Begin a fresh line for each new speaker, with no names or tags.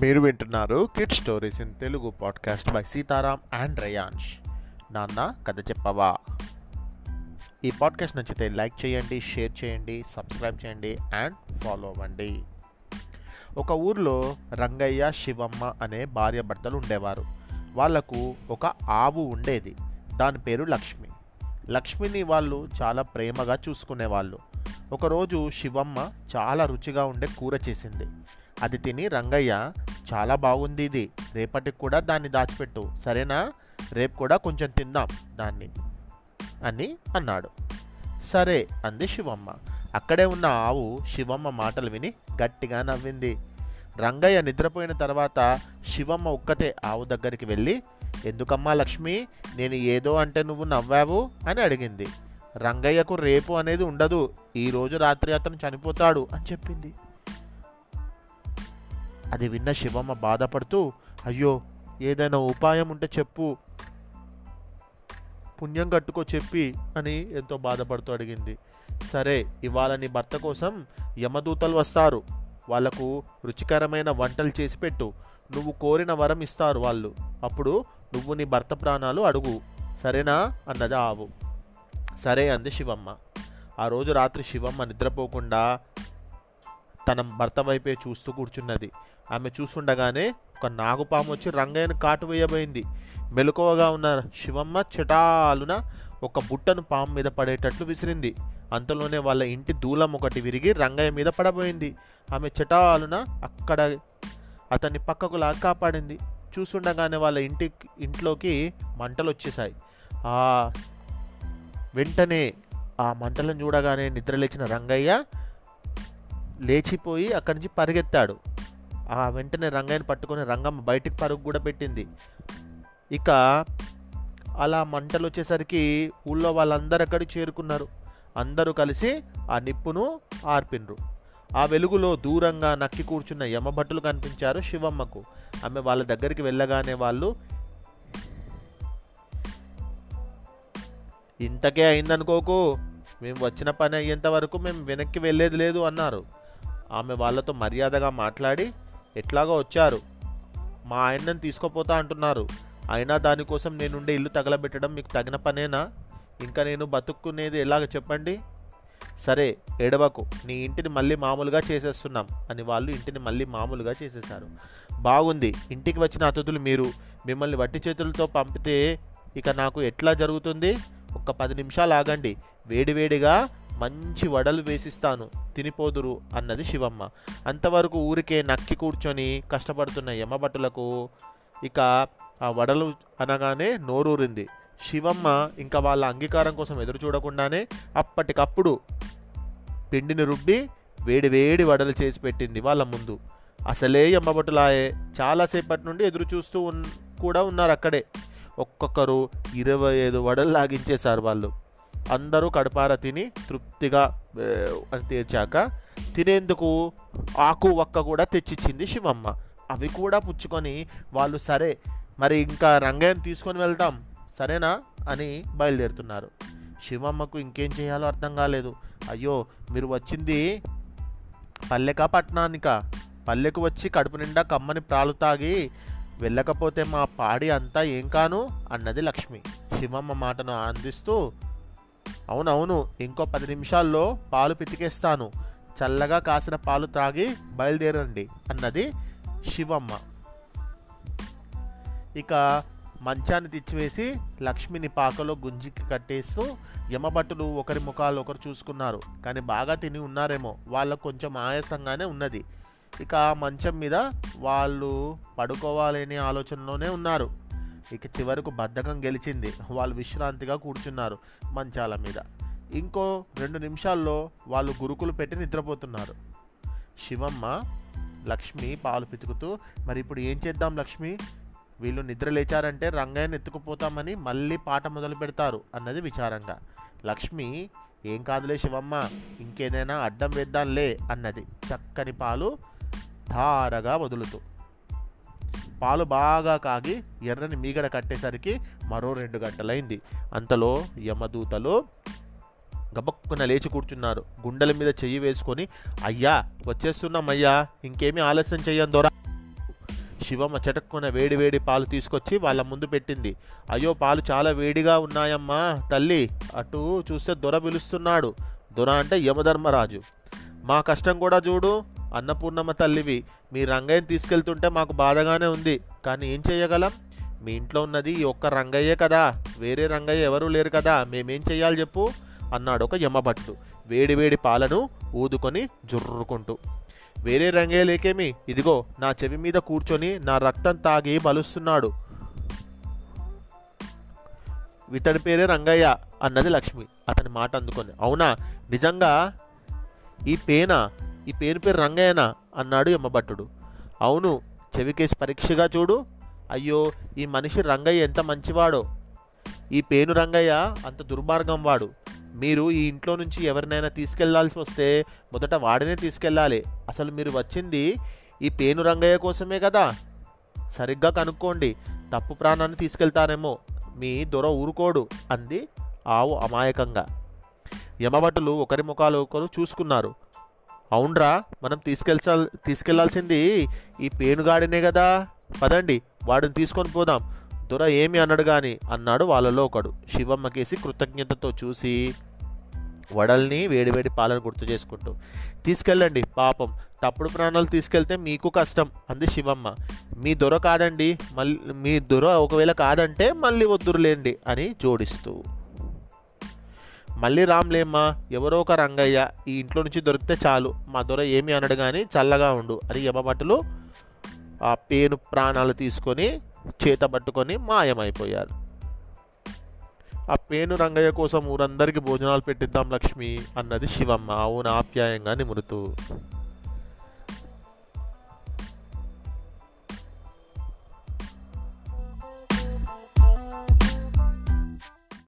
మీరు వింటున్నారు kid stories in Telugu podcast by Sitaram and Rayansh నాన్న కథ చెప్పవా? ఈ పాడ్కాస్ట్ నచ్చితే లైక్ చేయండి షేర్ చేయండి సబ్స్క్రైబ్ చేయండి అండ్ ఫాలో అవ్వండి. ఒక ఊర్లో రంగయ్య శివమ్మ అనే భార్య భర్తలు ఉండేవారు. వాళ్ళకు ఒక ఆవు ఉండేది. దాని పేరు లక్ష్మి. లక్ష్మిని వాళ్ళు చాలా ప్రేమగా చూసుకునేవాళ్ళు. ఒకరోజు శివమ్మ చాలా రుచిగా ఉండే కూర చేసింది. అది తిని రంగయ్య చాలా బాగుంది ఇది. రేపటికి కూడా దాన్ని దాచిపెట్టు. సరేనా? రేపు కూడా కొంచెం తిందాం దాన్ని. అని అన్నాడు. సరే అంది శివమ్మ. అక్కడే ఉన్న ఆవు శివమ్మ మాటలు విని గట్టిగా నవ్వింది. రంగయ్య నిద్రపోయిన తర్వాత శివమ్మ ఒక్కతే ఆవు దగ్గరికి వెళ్ళి ఎందుకమ్మా లక్ష్మి నేను ఏదో అంటే నువ్వు నవ్వావు? అని అడిగింది. రంగయ్యకు రేపు అనేది ఉండదు. ఈరోజు రాత్రి అతను చనిపోతాడు అని చెప్పింది. అది విన్న శివమ్మ బాధపడుతూ అయ్యో ఏదైనా ఉపాయం ఉంటే చెప్పు. పుణ్యం కట్టుకో చెప్పి అని ఎంతో బాధపడుతూ అడిగింది. సరే ఇవాళ నీ భర్త కోసం యమదూతలు వస్తారు. వాళ్ళకు రుచికరమైన వంటలు చేసి పెట్టు. నువ్వు కోరిన వరం ఇస్తారు వాళ్ళు. అప్పుడు నువ్వు నీ భర్త ప్రాణాలు అడుగు. సరేనా? అన్నది ఆవు. సరే అంది శివమ్మ. ఆ రోజు రాత్రి శివమ్మ నిద్రపోకుండా తన భర్త వైపే చూస్తూ కూర్చున్నది. ఆమె చూస్తుండగానే ఒక నాగుపాము వచ్చి రంగయ్యను కాటు వేయబోయింది. మెలకువగా ఉన్న శివమ్మ చటాలున ఒక బుట్టను పాము మీద పడేటట్లు విసిరింది. అంతలోనే వాళ్ళ ఇంటి దూలం ఒకటి విరిగి రంగయ్య మీద పడబోయింది. ఆమె చటాలున అక్కడ అతన్ని పక్కకు లాగా కాపాడింది. చూస్తుండగానే వాళ్ళ ఇంటి ఇంట్లోకి మంటలు వచ్చేసాయి ఆ వెంటనే ఆ మంటలను చూడగానే నిద్రలేచిన రంగయ్య లేచిపోయి అక్కడి నుంచి పరిగెత్తాడు. ఆ వెంటనే రంగయ్యను పట్టుకొని రంగమ్మ బయటికి పరుగు కూడా పెట్టింది. ఇక అలా మంటలు వచ్చేసరికి ఊళ్ళో వాళ్ళందరూ అక్కడికి చేరుకున్నారు. అందరూ కలిసి ఆ నిప్పును ఆర్పినరు. ఆ వెలుగులో దూరంగా నక్కి కూర్చున్న యమభట్టులు కనిపించారు శివమ్మకు. ఆమె వాళ్ళ దగ్గరికి వెళ్ళగానే వాళ్ళు ఇంతకే అయిందనుకోకు. మేము వచ్చిన పని అయ్యేంత వరకు మేము వెనక్కి వెళ్ళేది లేదు అన్నారు. ఆమె వాళ్ళతో మర్యాదగా మాట్లాడి ఎట్లాగో వచ్చారు. మా ఆయనను తీసుకుపోతా అంటున్నారు. అయినా దానికోసం నేనుండే ఇల్లు తగలబెట్టడం మీకు తగిన పనేనా? ఇంకా నేను బతుక్కునేది ఎలాగ చెప్పండి? సరే ఎడవకు నీ ఇంటిని మళ్ళీ మామూలుగా చేసేస్తున్నాం. అని వాళ్ళు ఇంటిని మళ్ళీ మామూలుగా చేసేశారు. బాగుంది. ఇంటికి వచ్చిన అతిథులు మీరు. మిమ్మల్ని వట్టి చేతులతో పంపితే ఇక నాకు ఎట్లా జరుగుతుంది? ఒక పది నిమిషాలు ఆగండి. వేడివేడిగా మంచి వడలు వేసిస్తాను తినిపోదురు అన్నది శివమ్మ. అంతవరకు ఊరికే నక్కి కూర్చొని కష్టపడుతున్న యమభటులకు ఇక ఆ వడలు అనగానే నోరూరింది. శివమ్మ ఇంకా వాళ్ళ అంగీకారం కోసం ఎదురు చూడకుండానే అప్పటికప్పుడు పిండిని రుబ్బి వేడి వేడి వడలు చేసి పెట్టింది వాళ్ళ ముందు. అసలే యమ్మబట్టులాయే చాలాసేపటి నుండి ఎదురు చూస్తూ ఉన్ కూడా ఉన్నారు అక్కడే. ఒక్కొక్కరు ఇరవై ఐదు వడలు లాగించేశారు వాళ్ళు. అందరూ కడుపార తిని తృప్తిగా అని తీర్చాక తినేందుకు ఆకు ఒక్క కూడా తెచ్చిచ్చింది శివమ్మ. అవి కూడా పుచ్చుకొని వాళ్ళు సరే మరి ఇంకా రంగయ్యను తీసుకొని వెళ్దాం సరేనా అని బయలుదేరుతున్నారు. శివమ్మకు ఇంకేం చేయాలో అర్థం కాలేదు. అయ్యో మీరు వచ్చింది పల్లెక పట్టణానిక? పల్లెకు వచ్చి కడుపు నిండా కమ్మని ప్రాలు తాగి వెళ్ళకపోతే మా పాడి అంతా ఏం కాను? అన్నది లక్ష్మి. శివమ్మ మాటను అందిస్తూ అవునవును ఇంకో పది నిమిషాల్లో పాలు పితికేస్తాను. చల్లగా కాసిన పాలు త్రాగి బయలుదేరండి అన్నది శివమ్మ. ఇక మంచాన్ని తెచ్చివేసి లక్ష్మిని పాకలో గుంజికి కట్టేస్తూ యమభట్టులు ఒకరి ముఖాలు ఒకరు చూసుకున్నారు. కానీ బాగా తిని ఉన్నారేమో వాళ్ళకు కొంచెం ఆయాసంగానే ఉన్నది. ఇక ఆ మంచం మీద వాళ్ళు పడుకోవాలనే ఆలోచనలోనే ఉన్నారు. ఇక చివరకు బద్ధకం గెలిచింది. వాళ్ళు విశ్రాంతిగా కూర్చున్నారు మంచాల మీద. ఇంకో రెండు నిమిషాల్లో వాళ్ళు గురుకులు పెట్టి నిద్రపోతున్నారు. శివమ్మ లక్ష్మి పాలు పితుకుతూ మరి ఇప్పుడు ఏం చేద్దాం లక్ష్మి? వీళ్ళు నిద్ర లేచారంటే రంగయ్యని ఎత్తుకుపోతామని మళ్ళీ పాట మొదలు పెడతారు అన్నది విచారంగా. లక్ష్మి ఏం కాదులే శివమ్మ ఇంకేదైనా అడ్డం వేద్దాంలే అన్నది. చక్కని పాలు ధారగా వదులుతూ. పాలు బాగా కాగి ఎర్రని మీగడ కట్టేసరికి మరో రెండు గంటలైంది. అంతలో యమదూతలు గబక్కున లేచి కూర్చున్నారు. గుండెల మీద చెయ్యి వేసుకొని అయ్యా వచ్చేస్తున్నాం అయ్యా ఇంకేమీ ఆలస్యం చెయ్యం దొరా శివమ్మ చటక్కున వేడి వేడి పాలు తీసుకొచ్చి వాళ్ళ ముందు పెట్టింది. అయ్యో పాలు చాలా వేడిగా ఉన్నాయమ్మా తల్లి. అటు చూస్తే దొర పిలుస్తున్నాడు దొర అంటే యమధర్మరాజు. మా కష్టం కూడా చూడు అన్నపూర్ణమ్మ తల్లివి మీ రంగయ్యని తీసుకెళ్తుంటే మాకు బాధగానే ఉంది. కానీ ఏం చేయగలం మీ ఇంట్లో ఉన్నది ఈ ఒక్క రంగయ్యే కదా. వేరే రంగయ్య ఎవరూ లేరు కదా. మేమేం చెయ్యాలి చెప్పు? అన్నాడు ఒక యమభట్టు. వేడి వేడి పాలను ఊదుకొని జుర్రుకుంటూ. వేరే రంగయ్య లేకేమి? ఇదిగో నా చెవి మీద కూర్చొని నా రక్తం తాగి బలుస్తున్నాడు ఇతని పేరే రంగయ్య అన్నది లక్ష్మి. అతని మాట అందుకొని అవునా? నిజంగా? ఈ పేన? ఈ పేరు పేరు రంగయ్యనా? అన్నాడు యమ్మభట్టుడు అవును చెవికేసి పరీక్షగా చూడు. అయ్యో ఈ మనిషి రంగయ్య ఎంత మంచివాడో. ఈ పేను రంగయ్య అంత దుర్మార్గం వాడు. మీరు ఈ ఇంట్లో నుంచి ఎవరినైనా తీసుకెళ్ళాల్సి వస్తే మొదట వాడినే తీసుకెళ్ళాలి. అసలు మీరు వచ్చింది ఈ పేను రంగయ్య కోసమే కదా? సరిగ్గా కనుక్కోండి. తప్పు ప్రాణాన్ని తీసుకెళ్తారేమో. మీ దొర ఊరుకోడు అంది ఆవు అమాయకంగా. యమభటులు ఒకరి ముఖాలు ఒకరు చూసుకున్నారు. అవునరా మనం తీసుకెళ్చాల్ తీసుకెళ్ళాల్సింది ఈ పేనుగాడినే కదా పదండి వాడిని తీసుకొని పోదాం. దొర ఏమి అన్నాడు కానీ అన్నాడు వాళ్ళలో ఒకడు. శివమ్మకేసి కృతజ్ఞతతో చూసి వడల్ని వేడివేడి పాలను గుర్తు చేసుకుంటూ తీసుకెళ్ళండి పాపం. తప్పుడు ప్రాణాలు తీసుకెళ్తే మీకు కష్టం అంది శివమ్మ. మీ దొర కాదండి మళ్ళీ మీ దొర ఒకవేళ కాదంటే మళ్ళీ వద్దురులేండి అని జోడిస్తూ మళ్ళీ రామ్లేమ్మా ఎవరో ఒక రంగయ్య ఈ ఇంట్లో నుంచి దొరికితే చాలు. మా దొర ఏమి అనడు కానీ చల్లగా ఉండు. అని యమభటులు ఆ పేను ప్రాణాలు తీసుకొని చేత పట్టుకొని మాయమైపోయారు. ఆ పేను రంగయ్య కోసం ఊరందరికీ భోజనాలు పెట్టిద్దాం లక్ష్మి అన్నది శివమ్మ. అవును ఆప్యాయంగా నిమురుతూ.